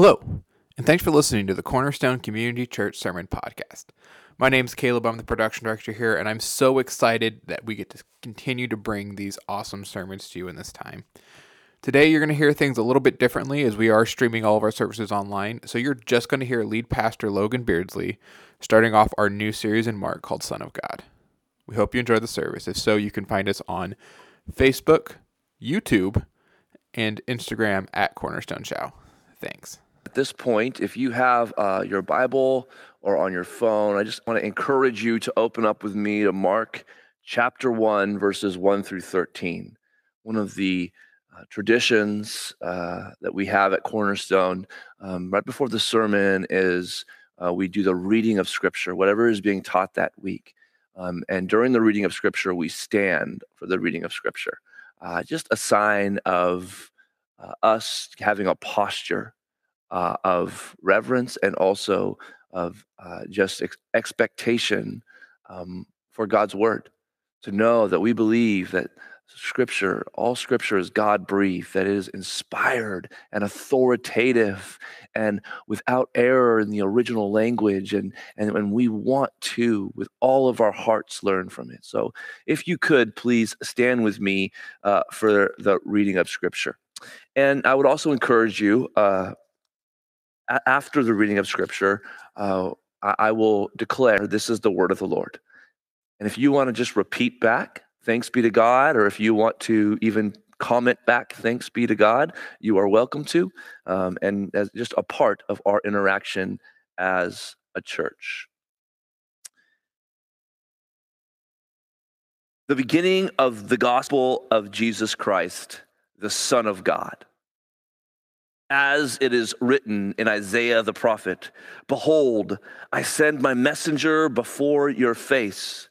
Hello, and thanks for listening to the Cornerstone Community Church Sermon Podcast. My name is Caleb, I'm the production director here, and I'm so excited that we get to continue to bring these awesome sermons to you in this time. Today, you're going to hear things a little bit differently as we are streaming all of our services online. So, you're just going to hear lead pastor Logan Beardsley starting off our new series in Mark called Son of God. We hope you enjoy the service. If so, you can find us on Facebook, YouTube, and Instagram at Cornerstone Chow. Thanks. At this point, if you have uh, your Bible or on your phone, I just want to encourage you to open up with me to Mark chapter 1, verses 1 through 13. One of the uh, traditions uh, that we have at Cornerstone um, right before the sermon is uh, we do the reading of Scripture, whatever is being taught that week. Um, and during the reading of Scripture, we stand for the reading of Scripture. Uh, just a sign of uh, us having a posture uh, of reverence and also of just ex- expectation um, for God's word. To know that we believe that Scripture, all Scripture is God breathed, that it is inspired and authoritative and without error in the original language. And, and, and we want to, with all of our hearts, learn from it. So if you could, please stand with me uh, for the reading of Scripture. And I would also encourage you, uh, after the reading of Scripture, uh, I, will declare this is the word of the Lord. And if you want to just repeat back, thanks be to God, or if you want to even comment back, thanks be to God, you are welcome to, um, and as just a part of our interaction as a church. The beginning of the gospel of Jesus Christ, the Son of God. As it is written in Isaiah the prophet Behold, I send my messenger before your face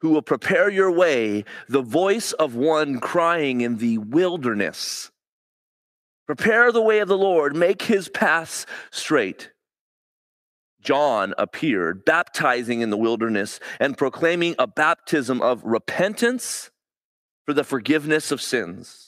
who will prepare your way, the voice of one crying in the wilderness. Prepare the way of the Lord, make his paths straight. John appeared, baptizing in the wilderness and proclaiming a baptism of repentance for the forgiveness of sins.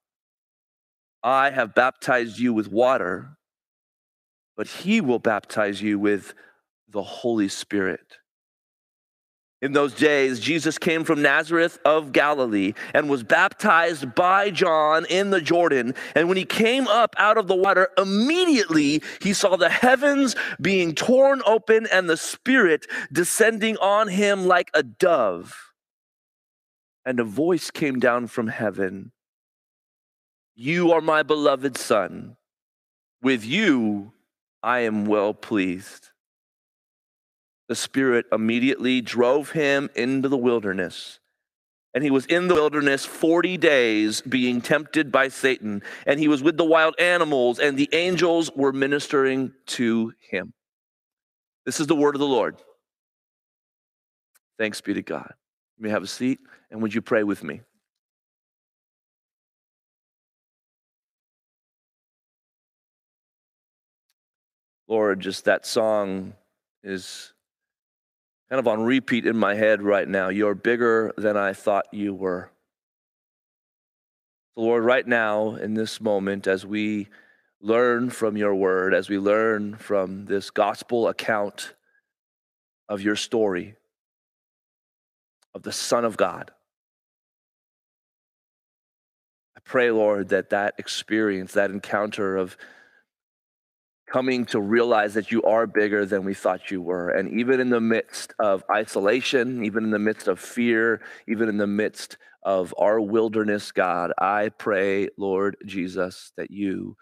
I have baptized you with water, but he will baptize you with the Holy Spirit. In those days, Jesus came from Nazareth of Galilee and was baptized by John in the Jordan. And when he came up out of the water, immediately he saw the heavens being torn open and the Spirit descending on him like a dove. And a voice came down from heaven You are my beloved Son. With you I am well pleased the Spirit immediately drove him into the wilderness. And he was in the wilderness 40 days being tempted by Satan. And he was with the wild animals, and the angels were ministering to him. This is the word of the Lord. Thanks be to God. You may have a seat, and would you pray with me? Lord, just that song is kind of on repeat in my head right now. You're bigger than I thought you were. So, Lord, right now, in this moment, as we learn from your word, as we learn from this gospel account of your story, of the Son of God, I pray, Lord, that that experience, that encounter of coming to realize that you are bigger than we thought you were. And even in the midst of isolation, even in the midst of fear, even in the midst of our wilderness, God, I pray, Lord Jesus, that you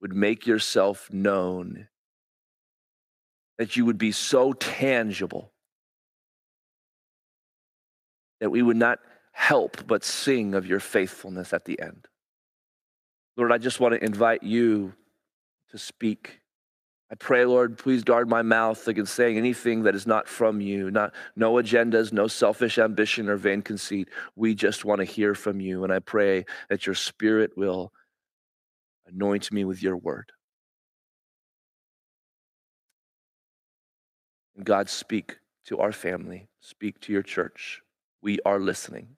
would make yourself known, that you would be so tangible, that we would not help but sing of your faithfulness at the end. Lord, I just want to invite you to speak. I pray, Lord, please guard my mouth against saying anything that is not from you, not no agendas, no selfish ambition or vain conceit. We just want to hear from you. And I pray that your spirit will anoint me with your word. And God, speak to our family, speak to your church. We are listening.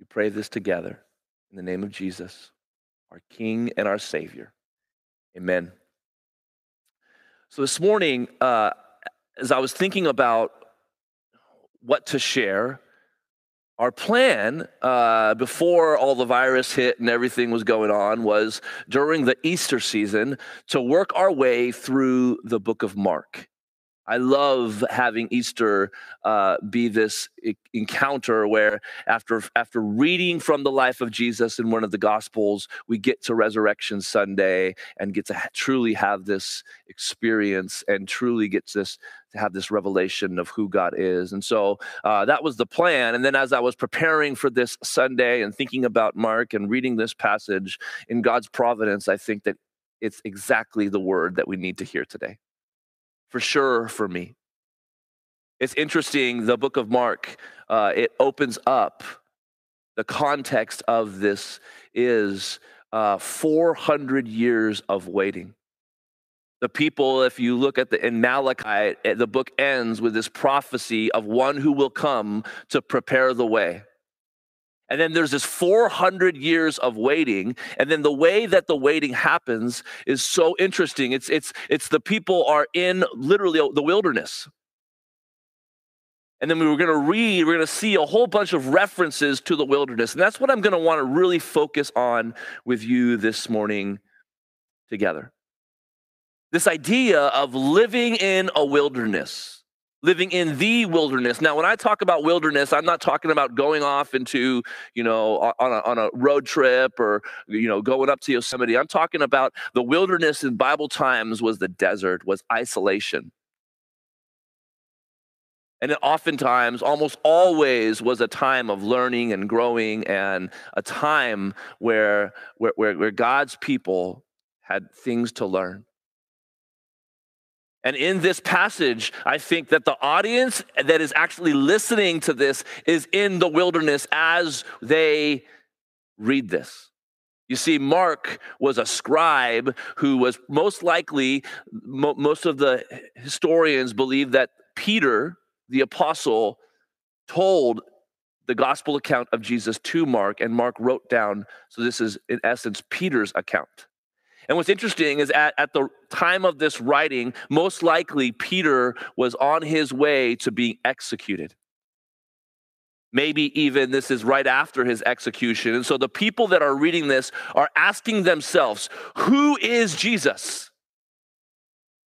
We pray this together in the name of Jesus, our King and our Savior. Amen. So this morning, uh, as I was thinking about what to share, our plan uh, before all the virus hit and everything was going on was during the Easter season to work our way through the book of Mark. I love having Easter uh, be this encounter where, after after reading from the life of Jesus in one of the Gospels, we get to Resurrection Sunday and get to ha- truly have this experience and truly get this to have this revelation of who God is. And so uh, that was the plan. And then as I was preparing for this Sunday and thinking about Mark and reading this passage in God's providence, I think that it's exactly the word that we need to hear today for sure for me. It's interesting, the book of Mark, uh, it opens up the context of this is uh, 400 years of waiting. The people, if you look at the in Malachi, eh, the book ends with this prophecy of one who will come to prepare the way. And then there's this 400 years of waiting. And then the way that the waiting happens is so interesting. It's, it's, it's the people are in literally the wilderness. And then we were going to read, we're going to see a whole bunch of references to the wilderness. And that's what I'm going to want to really focus on with you this morning together. This idea of living in a wilderness living in the wilderness. Now, when I talk about wilderness, I'm not talking about going off into, you know, on a, on a road trip or, you know, going up to Yosemite. I'm talking about the wilderness in Bible times was the desert, was isolation. And it oftentimes, almost always, was a time of learning and growing and a time where, where, where, where God's people had things to learn. And in this passage, I think that the audience that is actually listening to this is in the wilderness as they read this. You see, Mark was a scribe who was most likely, mo- most of the historians believe that Peter, the apostle, told the gospel account of Jesus to Mark, and Mark wrote down. So, this is in essence Peter's account. And what's interesting is at, at the time of this writing, most likely Peter was on his way to being executed. Maybe even this is right after his execution. And so the people that are reading this are asking themselves, who is Jesus?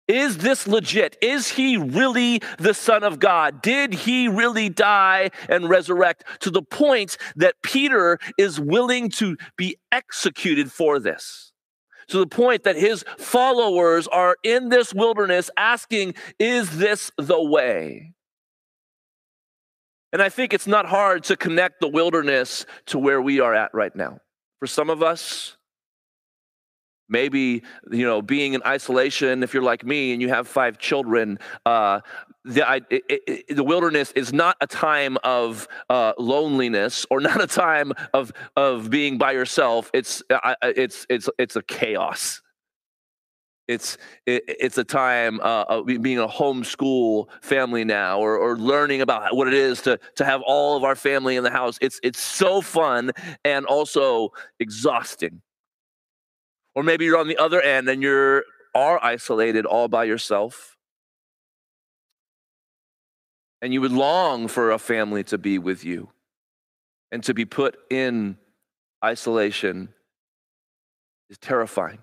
Is this legit? Is he really the Son of God? Did he really die and resurrect to the point that Peter is willing to be executed for this? To the point that his followers are in this wilderness asking, Is this the way? And I think it's not hard to connect the wilderness to where we are at right now. For some of us, maybe you know being in isolation if you're like me and you have five children uh, the, I, it, it, the wilderness is not a time of uh, loneliness or not a time of of being by yourself. It's it's it's it's a chaos. It's it, it's a time uh, of being a homeschool family now, or or learning about what it is to to have all of our family in the house. It's it's so fun and also exhausting. Or maybe you're on the other end and you're are isolated all by yourself and you would long for a family to be with you and to be put in isolation is terrifying.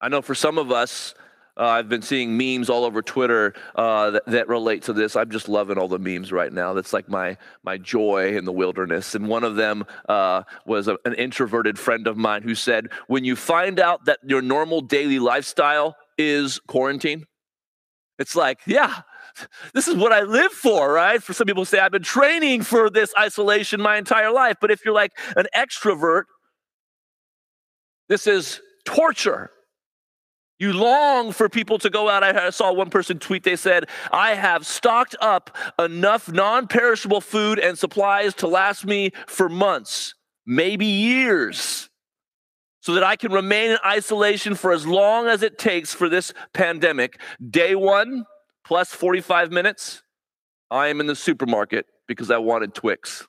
I know for some of us, uh, I've been seeing memes all over Twitter uh, that, that, relate to this. I'm just loving all the memes right now. That's like my my joy in the wilderness. And one of them uh, was a, an introverted friend of mine who said, "When you find out that your normal daily lifestyle is quarantine, it's like, yeah, this is what I live for, right? For some people say, I've been training for this isolation my entire life. But if you're like an extrovert, this is torture. You long for people to go out. I saw one person tweet, they said, I have stocked up enough non perishable food and supplies to last me for months, maybe years, so that I can remain in isolation for as long as it takes for this pandemic. Day one, plus 45 minutes, I am in the supermarket because I wanted Twix.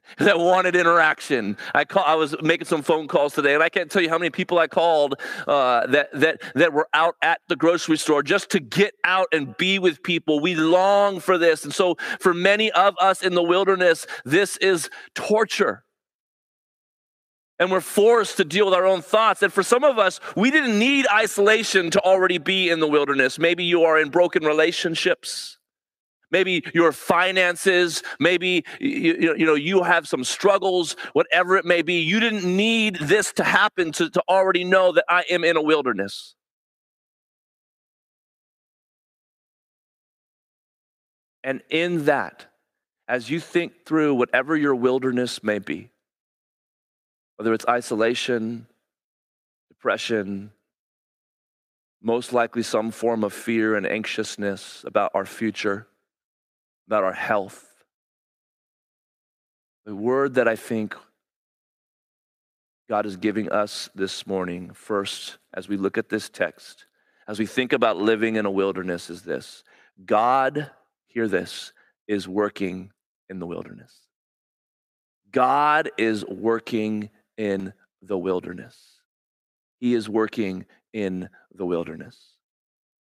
that wanted interaction. I call, I was making some phone calls today, and I can't tell you how many people I called uh, that that that were out at the grocery store just to get out and be with people. We long for this, and so for many of us in the wilderness, this is torture. And we're forced to deal with our own thoughts. And for some of us, we didn't need isolation to already be in the wilderness. Maybe you are in broken relationships maybe your finances, maybe you, you know you have some struggles, whatever it may be. You didn't need this to happen to, to already know that I am in a wilderness. And in that, as you think through whatever your wilderness may be, whether it's isolation, depression, most likely some form of fear and anxiousness about our future, about our health. The word that I think God is giving us this morning, first, as we look at this text, as we think about living in a wilderness, is this God, hear this, is working in the wilderness. God is working in the wilderness. He is working in the wilderness.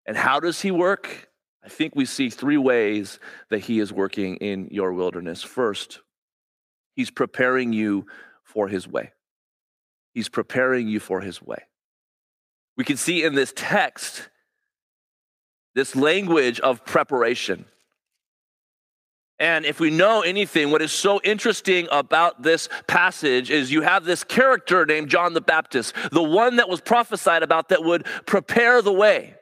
And how does he work? I think we see three ways that he is working in your wilderness. First, he's preparing you for his way. He's preparing you for his way. We can see in this text this language of preparation. And if we know anything, what is so interesting about this passage is you have this character named John the Baptist, the one that was prophesied about that would prepare the way.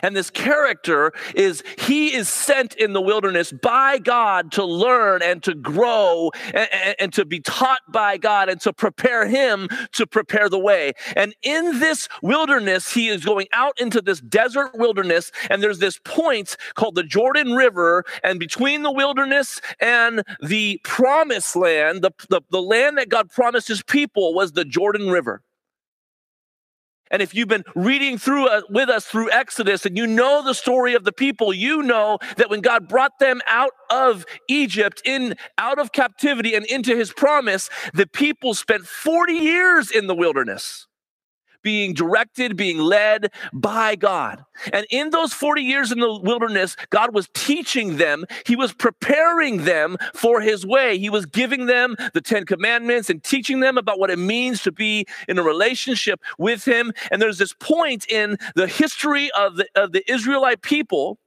And this character is, he is sent in the wilderness by God to learn and to grow and, and, and, to be taught by God and to prepare him to prepare the way. And in this wilderness, he is going out into this desert wilderness. And there's this point called the Jordan River. And between the wilderness and the promised land, the, the, the land that God promised his people was the Jordan River. And if you've been reading through uh, with us through Exodus and you know the story of the people, you know that when God brought them out of Egypt in out of captivity and into his promise, the people spent 40 years in the wilderness being directed, being led by God. And in those 40 years in the wilderness, God was teaching them, He was preparing them for His way. He was giving them the Ten Commandments and teaching them about what it means to be in a relationship with Him. And there's this point in the history of the, of the Israelite people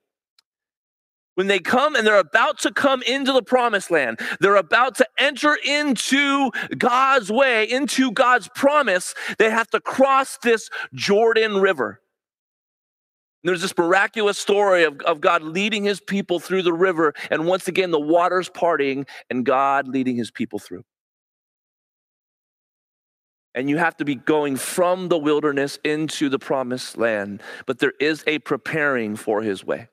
when they come and they're about to come into the promised land, they're about to enter into God's way, into God's promise, they have to cross this Jordan River. And there's this miraculous story of, of God leading his people through the river, and once again, the waters parting and God leading his people through. And you have to be going from the wilderness into the promised land, but there is a preparing for his way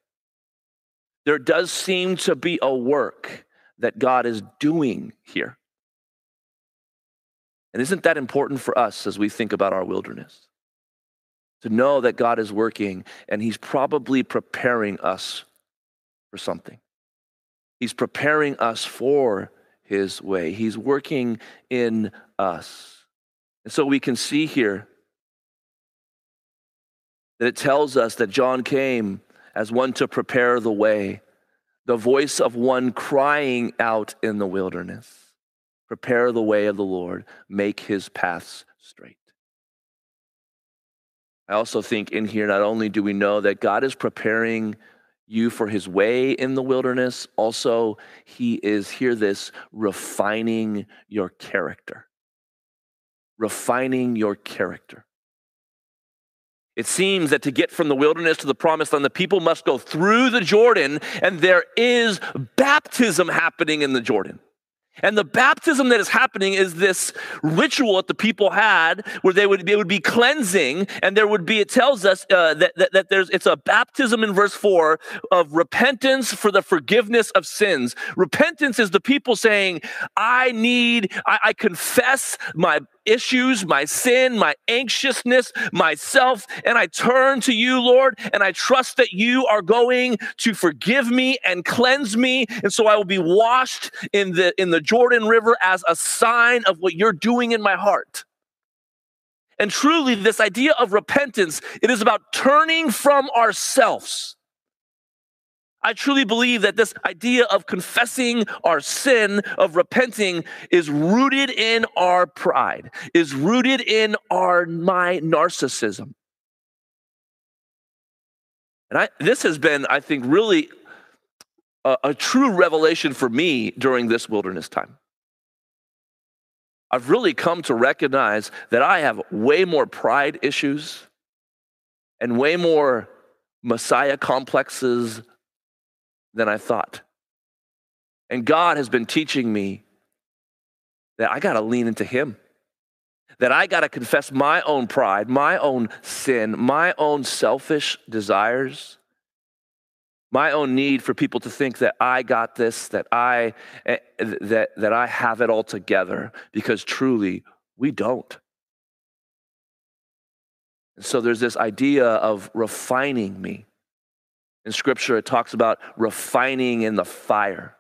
there does seem to be a work that God is doing here. And isn't that important for us as we think about our wilderness? To know that God is working and He's probably preparing us for something. He's preparing us for His way, He's working in us. And so we can see here that it tells us that John came as one to prepare the way, the voice of one crying out in the wilderness Prepare the way of the Lord, make his paths straight. I also think in here, not only do we know that God is preparing you for his way in the wilderness, also, he is, hear this, refining your character. Refining your character. It seems that to get from the wilderness to the promised land, the people must go through the Jordan, and there is baptism happening in the Jordan. And the baptism that is happening is this ritual that the people had where they would, it would be cleansing and there would be, it tells us uh, that, that, that there's, it's a baptism in verse four of repentance for the forgiveness of sins. Repentance is the people saying, I need, I, I confess my issues, my sin, my anxiousness, myself, and I turn to you, Lord, and I trust that you are going to forgive me and cleanse me. And so I will be washed in the in the Jordan River as a sign of what you're doing in my heart. And truly, this idea of repentance, it is about turning from ourselves I truly believe that this idea of confessing our sin, of repenting, is rooted in our pride, is rooted in our my narcissism. And I, this has been, I think, really a, a true revelation for me during this wilderness time. I've really come to recognize that I have way more pride issues and way more Messiah complexes than I thought. And God has been teaching me that I got to lean into Him, that I got to confess my own pride, my own sin, my own selfish desires, my own need for people to think that I got this, that I, eh, that, that I have it all together, because truly we don't. And so there's this idea of refining me. In scripture, it talks about refining in the fire.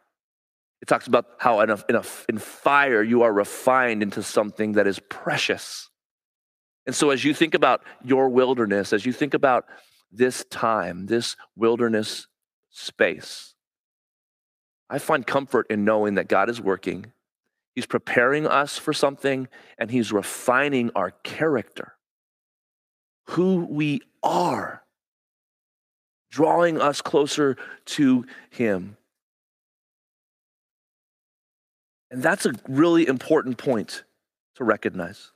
It talks about how in, a, in, a, in fire you are refined into something that is precious. And so, as you think about your wilderness, as you think about this time, this wilderness space, I find comfort in knowing that God is working. He's preparing us for something and He's refining our character, who we are drawing us closer to Him. And that's a really important point to recognize.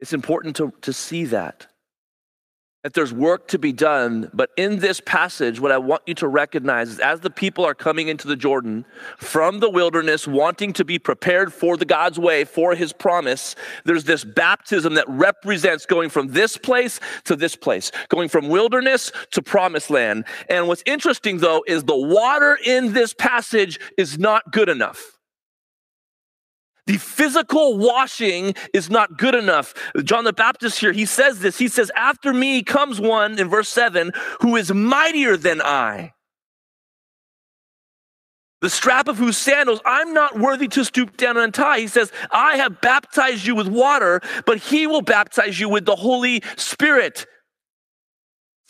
It's important to, to see that that there's work to be done. But in this passage, what I want you to recognize is as the people are coming into the Jordan from the wilderness, wanting to be prepared for the God's way, for his promise, there's this baptism that represents going from this place to this place, going from wilderness to promised land. And what's interesting though is the water in this passage is not good enough. The physical washing is not good enough. John the Baptist here, he says this. He says, After me comes one in verse 7 who is mightier than I. The strap of whose sandals I'm not worthy to stoop down and untie. He says, I have baptized you with water, but he will baptize you with the Holy Spirit.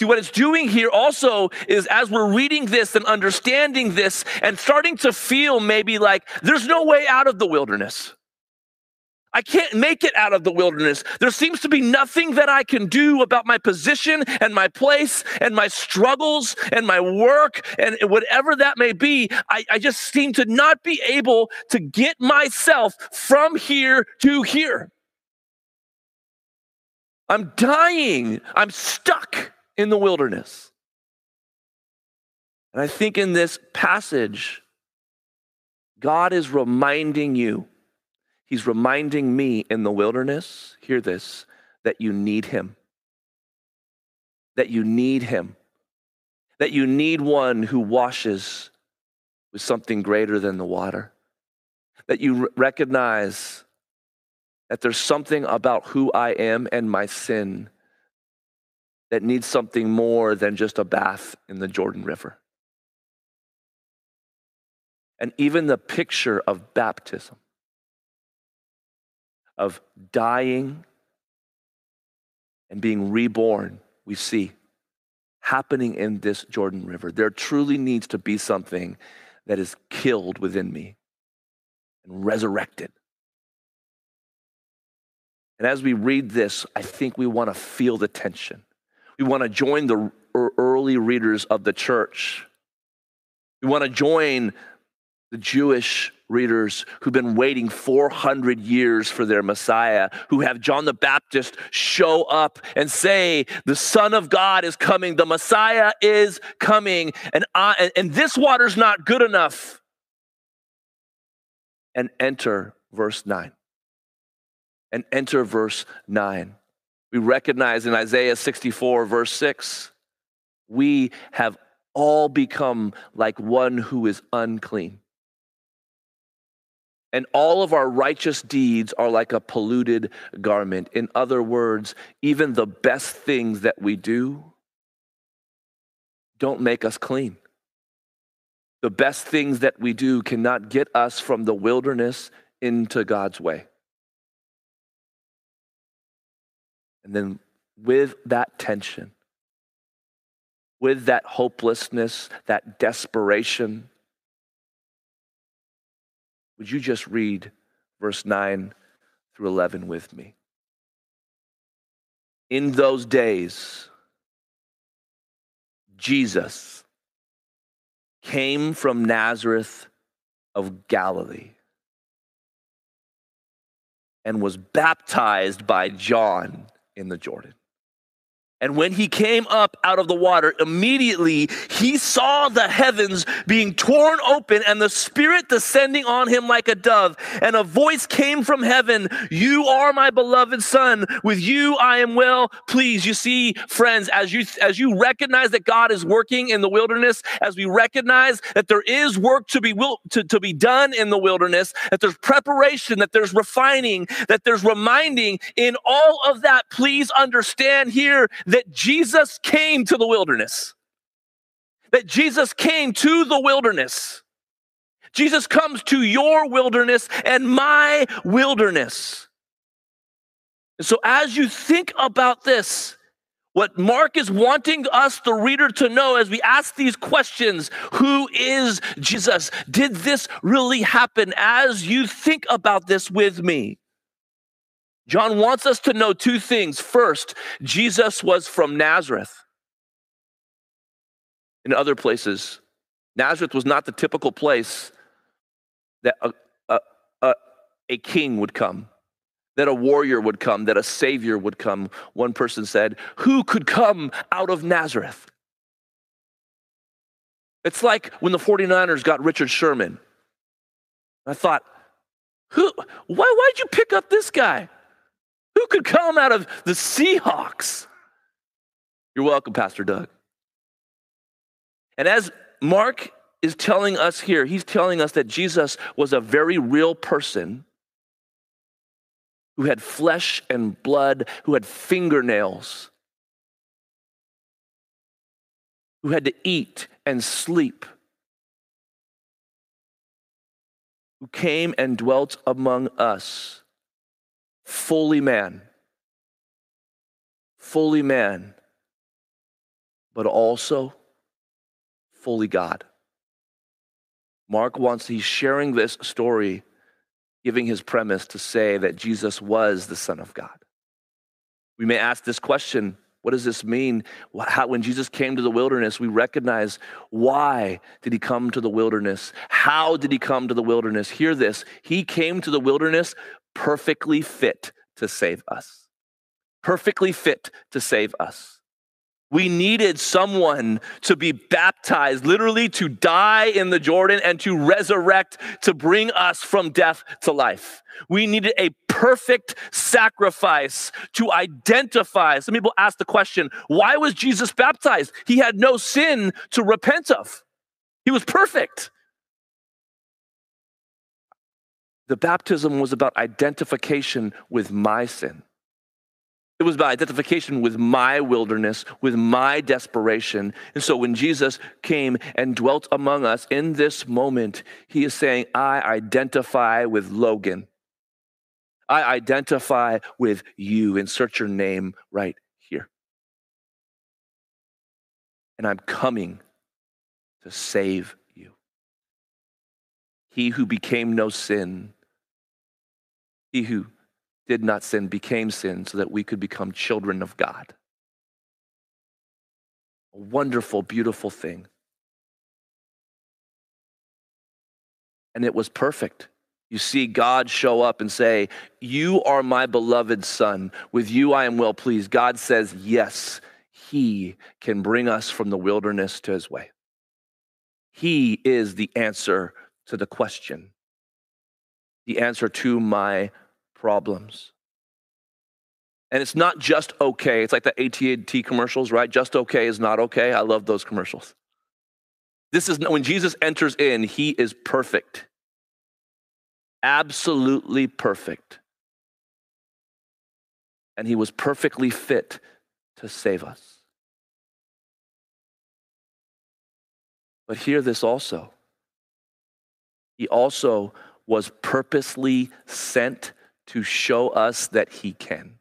See, what it's doing here also is as we're reading this and understanding this and starting to feel maybe like there's no way out of the wilderness. I can't make it out of the wilderness. There seems to be nothing that I can do about my position and my place and my struggles and my work and whatever that may be. I, I just seem to not be able to get myself from here to here. I'm dying. I'm stuck in the wilderness. And I think in this passage, God is reminding you, He's reminding me in the wilderness, hear this, that you need Him. That you need Him. That you need one who washes with something greater than the water. That you recognize that there's something about who I am and my sin that needs something more than just a bath in the Jordan River. And even the picture of baptism, of dying and being reborn, we see happening in this Jordan River. There truly needs to be something that is killed within me and resurrected. And as we read this, I think we want to feel the tension. We want to join the early readers of the church. We want to join the Jewish readers who've been waiting 400 years for their Messiah, who have John the Baptist show up and say, The Son of God is coming, the Messiah is coming, and, I, and this water's not good enough. and enter verse 9. And enter verse 9. We recognize in Isaiah 64, verse 6, we have all become like one who is unclean. And all of our righteous deeds are like a polluted garment. In other words, even the best things that we do don't make us clean. The best things that we do cannot get us from the wilderness into God's way. And then, with that tension, with that hopelessness, that desperation, would you just read verse 9 through 11 with me? In those days, Jesus came from Nazareth of Galilee and was baptized by John in the Jordan. And when he came up out of the water, immediately he saw the heavens being torn open and the Spirit descending on him like a dove. And a voice came from heaven You are my beloved Son. With you I am well pleased. You see, friends, as you, as you recognize that God is working in the wilderness, as we recognize that there is work to be, will, to, to be done in the wilderness, that there's preparation, that there's refining, that there's reminding, in all of that, please understand here that Jesus came to the wilderness. That Jesus came to the wilderness. Jesus comes to your wilderness and my wilderness. And so, as you think about this, what Mark is wanting us, the reader, to know as we ask these questions Who is Jesus? Did this really happen? As you think about this with me, John wants us to know two things. First, Jesus was from Nazareth. In other places, Nazareth was not the typical place that a, a, a, a, king would come, that a warrior would come, that a savior would come. One person said, Who could come out of Nazareth? It's like when the 49ers got Richard Sherman. I thought, who, why, why'd you pick up this guy? Who could come out of the Seahawks? You're welcome, Pastor Doug. And as Mark is telling us here, he's telling us that Jesus was a very real person who had flesh and blood, who had fingernails, who had to eat and sleep, who came and dwelt among us fully man, fully man, but also fully God. Mark wants, he's sharing this story, giving his premise to say that Jesus was the Son of God. We may ask this question what does this mean? How, when Jesus came to the wilderness, we recognize why did he come to the wilderness? How did he come to the wilderness? Hear this. He came to the wilderness perfectly fit to save us. Perfectly fit to save us. We needed someone to be baptized, literally to die in the Jordan and to resurrect to bring us from death to life. We needed a perfect sacrifice to identify. Some people ask the question why was Jesus baptized? He had no sin to repent of, he was perfect. The baptism was about identification with my sin. It was about identification with my wilderness, with my desperation. And so when Jesus came and dwelt among us in this moment, he is saying, I identify with Logan. I identify with you. Insert your name right here. And I'm coming to save you. He who became no sin he who did not sin became sin so that we could become children of God. A wonderful, beautiful thing. And it was perfect. You see God show up and say, You are my beloved son. With you I am well pleased. God says, Yes, he can bring us from the wilderness to his way. He is the answer to the question the answer to my problems. And it's not just okay. It's like the AT&T commercials, right? Just okay is not okay. I love those commercials. This is when Jesus enters in, he is perfect. Absolutely perfect. And he was perfectly fit to save us. But hear this also. He also was purposely sent to show us that he can.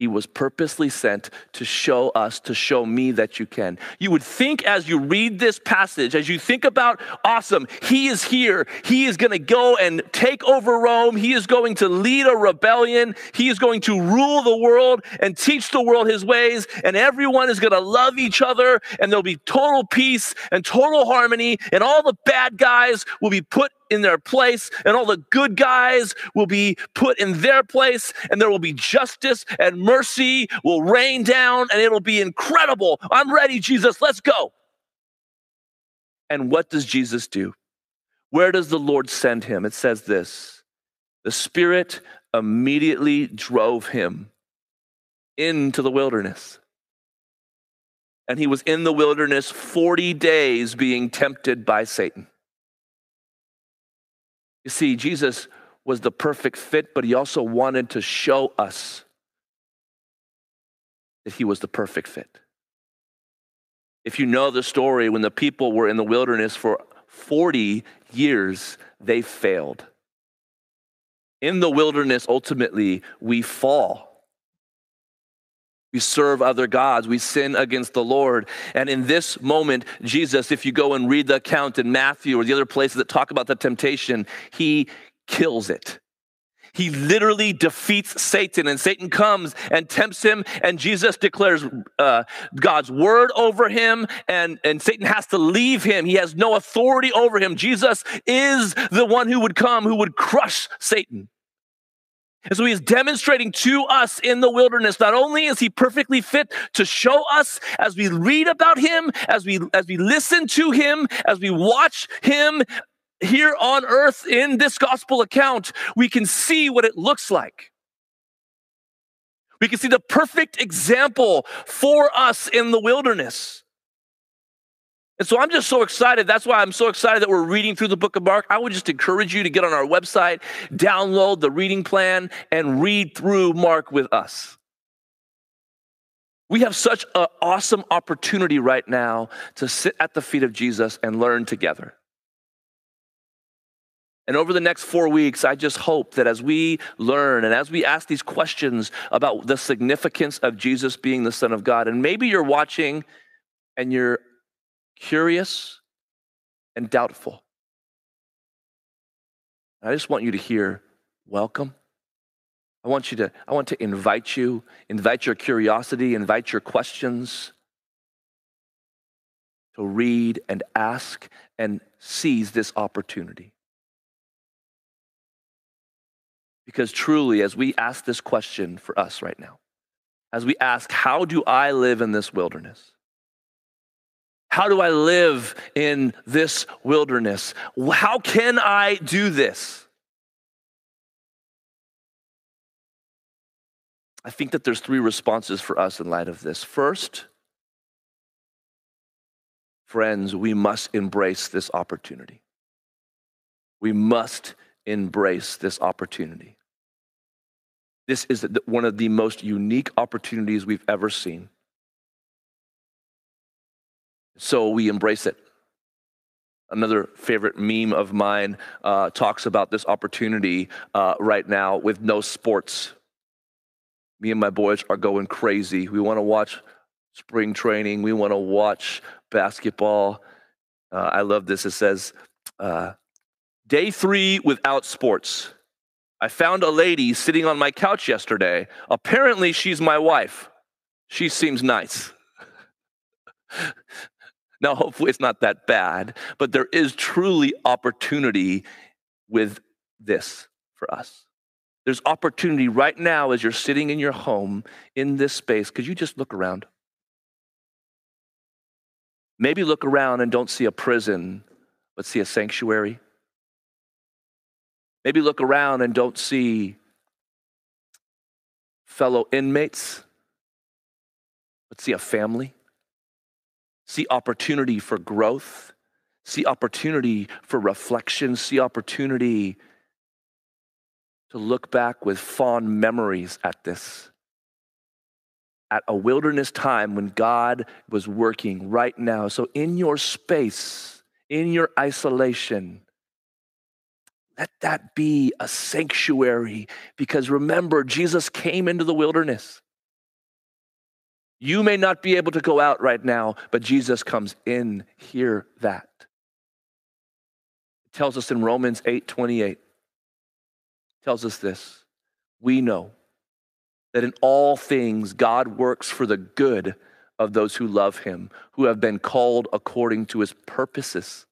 He was purposely sent to show us, to show me that you can. You would think as you read this passage, as you think about, awesome, he is here. He is going to go and take over Rome. He is going to lead a rebellion. He is going to rule the world and teach the world his ways. And everyone is going to love each other. And there'll be total peace and total harmony. And all the bad guys will be put in their place, and all the good guys will be put in their place, and there will be justice and mercy will rain down, and it'll be incredible. I'm ready, Jesus. Let's go. And what does Jesus do? Where does the Lord send him? It says this the Spirit immediately drove him into the wilderness. And he was in the wilderness 40 days being tempted by Satan. You see, Jesus was the perfect fit, but he also wanted to show us that he was the perfect fit. If you know the story, when the people were in the wilderness for 40 years, they failed. In the wilderness, ultimately, we fall. We serve other gods. We sin against the Lord. And in this moment, Jesus, if you go and read the account in Matthew or the other places that talk about the temptation, he kills it. He literally defeats Satan, and Satan comes and tempts him, and Jesus declares uh, God's word over him, and, and Satan has to leave him. He has no authority over him. Jesus is the one who would come, who would crush Satan. And so he is demonstrating to us in the wilderness, not only is he perfectly fit to show us as we read about him, as we, as we listen to him, as we watch him here on earth in this gospel account, we can see what it looks like. We can see the perfect example for us in the wilderness. And so I'm just so excited. That's why I'm so excited that we're reading through the book of Mark. I would just encourage you to get on our website, download the reading plan, and read through Mark with us. We have such an awesome opportunity right now to sit at the feet of Jesus and learn together. And over the next four weeks, I just hope that as we learn and as we ask these questions about the significance of Jesus being the Son of God, and maybe you're watching and you're curious and doubtful. I just want you to hear welcome. I want you to I want to invite you, invite your curiosity, invite your questions to read and ask and seize this opportunity. Because truly as we ask this question for us right now, as we ask how do I live in this wilderness? How do I live in this wilderness? How can I do this? I think that there's three responses for us in light of this. First, friends, we must embrace this opportunity. We must embrace this opportunity. This is one of the most unique opportunities we've ever seen. So we embrace it. Another favorite meme of mine uh, talks about this opportunity uh, right now with no sports. Me and my boys are going crazy. We want to watch spring training, we want to watch basketball. Uh, I love this. It says, uh, Day three without sports. I found a lady sitting on my couch yesterday. Apparently, she's my wife. She seems nice. Now, hopefully, it's not that bad, but there is truly opportunity with this for us. There's opportunity right now as you're sitting in your home in this space. Could you just look around? Maybe look around and don't see a prison, but see a sanctuary. Maybe look around and don't see fellow inmates, but see a family, see opportunity for growth, see opportunity for reflection, see opportunity to look back with fond memories at this. At a wilderness time when God was working right now. So, in your space, in your isolation, let that be a sanctuary because remember, Jesus came into the wilderness. You may not be able to go out right now, but Jesus comes in. Hear that. It tells us in Romans 8 28, tells us this. We know that in all things God works for the good of those who love him, who have been called according to his purposes.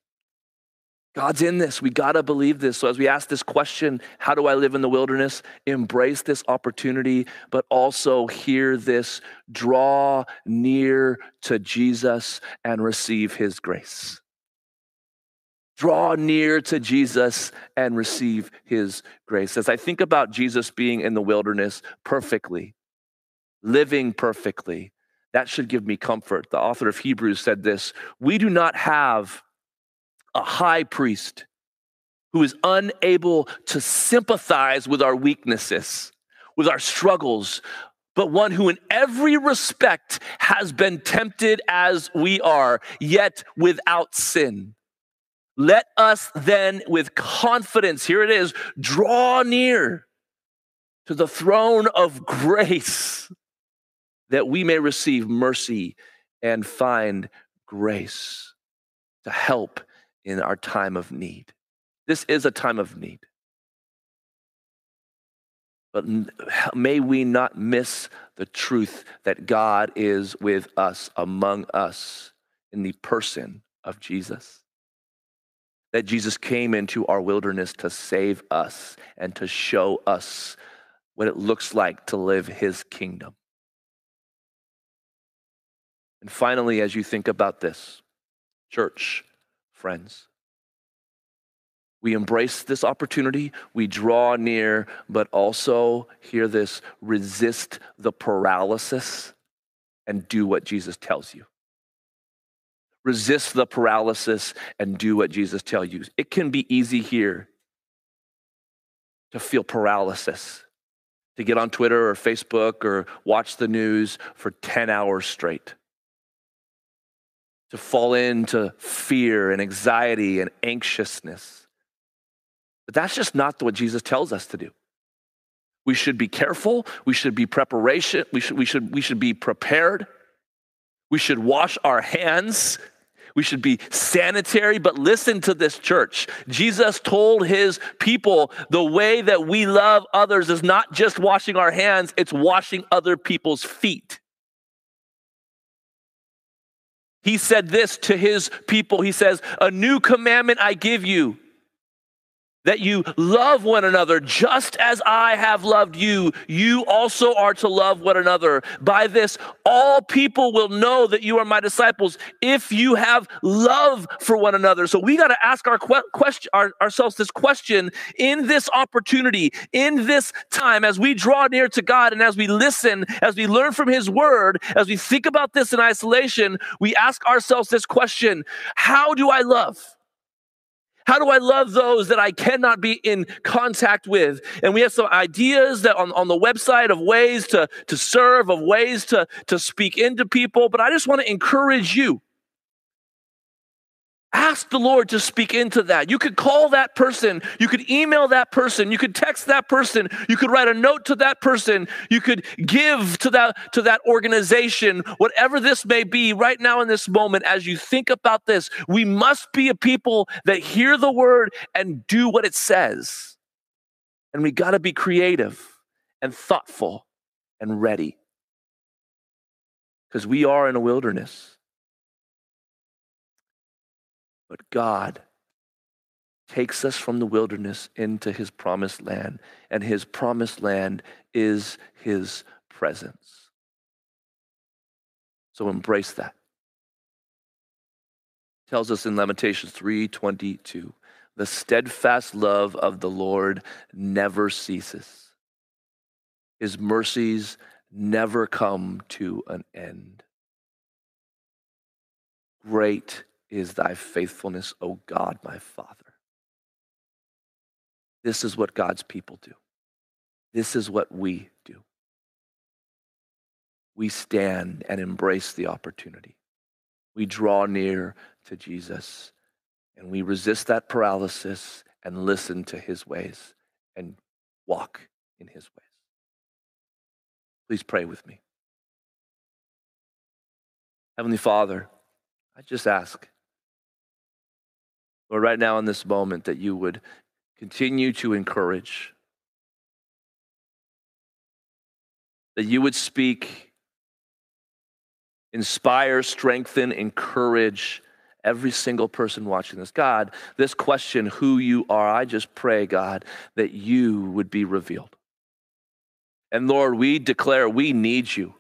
God's in this. We got to believe this. So, as we ask this question, how do I live in the wilderness? Embrace this opportunity, but also hear this draw near to Jesus and receive his grace. Draw near to Jesus and receive his grace. As I think about Jesus being in the wilderness perfectly, living perfectly, that should give me comfort. The author of Hebrews said this We do not have a high priest who is unable to sympathize with our weaknesses, with our struggles, but one who in every respect has been tempted as we are, yet without sin. Let us then, with confidence, here it is, draw near to the throne of grace that we may receive mercy and find grace to help in our time of need. This is a time of need. But may we not miss the truth that God is with us, among us, in the person of Jesus. That Jesus came into our wilderness to save us and to show us what it looks like to live his kingdom. And finally, as you think about this, church, friends. We embrace this opportunity, we draw near, but also, hear this, resist the paralysis and do what Jesus tells you. Resist the paralysis and do what Jesus tells you. It can be easy here to feel paralysis, to get on Twitter or Facebook or watch the news for 10 hours straight to fall into fear and anxiety and anxiousness. But that's just not what Jesus tells us to do. We should be careful. We should be preparation. We should, we should, we should be prepared. We should wash our hands. We should be sanitary, but listen to this church. Jesus told his people the way that we love others is not just washing our hands, it's washing other people's feet. He said this to his people. He says, A new commandment I give you that you love one another just as I have loved you. You also are to love one another. By this, all people will know that you are my disciples if you have love for one another. So we got to ask our question, our, ourselves this question in this opportunity, in this time, as we draw near to God and as we listen, as we learn from His Word, as we think about this in isolation, we ask ourselves this question How do I love? How do I love those that I cannot be in contact with? And we have some ideas that on, on the website of ways to, to serve, of ways to, to speak into people. But I just want to encourage you Ask the Lord to speak into that. You could call that person. You could email that person. You could text that person. You could write a note to that person. You could give to that, to that organization, whatever this may be right now in this moment. As you think about this, we must be a people that hear the word and do what it says. And we got to be creative and thoughtful and ready because we are in a wilderness. But God takes us from the wilderness into his promised land, and his promised land is his presence. So embrace that. tells us in Lamentations 3:22, The steadfast love of the Lord never ceases. His mercies never come to an end. Great is thy faithfulness, O God, my Father. This is what God's people do. This is what we do. We stand and embrace the opportunity. We draw near to Jesus and we resist that paralysis and listen to his ways and walk in his ways. Please pray with me. Heavenly Father, I just ask, Lord, right now in this moment, that you would continue to encourage, that you would speak, inspire, strengthen, encourage every single person watching this. God, this question, who you are, I just pray, God, that you would be revealed. And Lord, we declare we need you.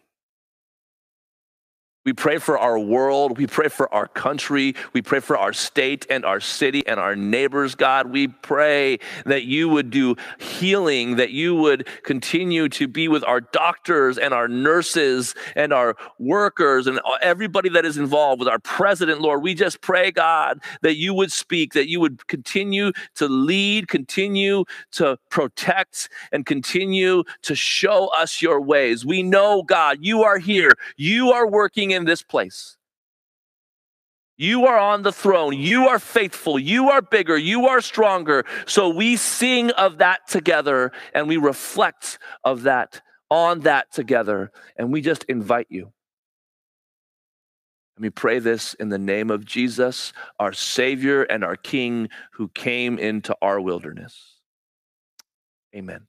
We pray for our world. We pray for our country. We pray for our state and our city and our neighbors, God. We pray that you would do healing, that you would continue to be with our doctors and our nurses and our workers and everybody that is involved with our president, Lord. We just pray, God, that you would speak, that you would continue to lead, continue to protect, and continue to show us your ways. We know, God, you are here. You are working in in this place. You are on the throne. You are faithful. You are bigger. You are stronger. So we sing of that together and we reflect of that on that together. And we just invite you. And we pray this in the name of Jesus, our Savior and our King who came into our wilderness. Amen.